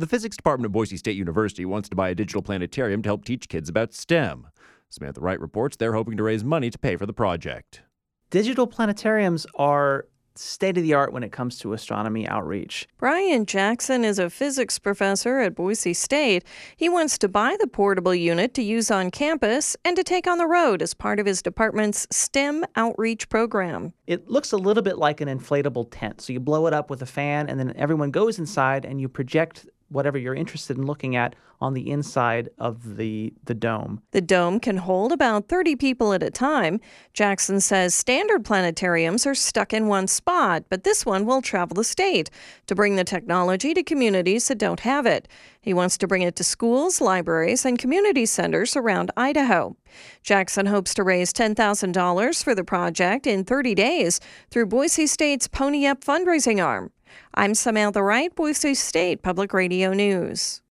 The physics department of Boise State University wants to buy a digital planetarium to help teach kids about STEM. Samantha Wright reports they're hoping to raise money to pay for the project. Digital planetariums are state of the art when it comes to astronomy outreach. Brian Jackson is a physics professor at Boise State. He wants to buy the portable unit to use on campus and to take on the road as part of his department's STEM outreach program. It looks a little bit like an inflatable tent. So you blow it up with a fan, and then everyone goes inside and you project whatever you're interested in looking at on the inside of the, the dome. The dome can hold about 30 people at a time. Jackson says standard planetariums are stuck in one spot, but this one will travel the state to bring the technology to communities that don't have it. He wants to bring it to schools, libraries, and community centers around Idaho. Jackson hopes to raise $10,000 for the project in 30 days through Boise State's Pony Up fundraising arm. I'm Samantha Wright, Boise State Public Radio News.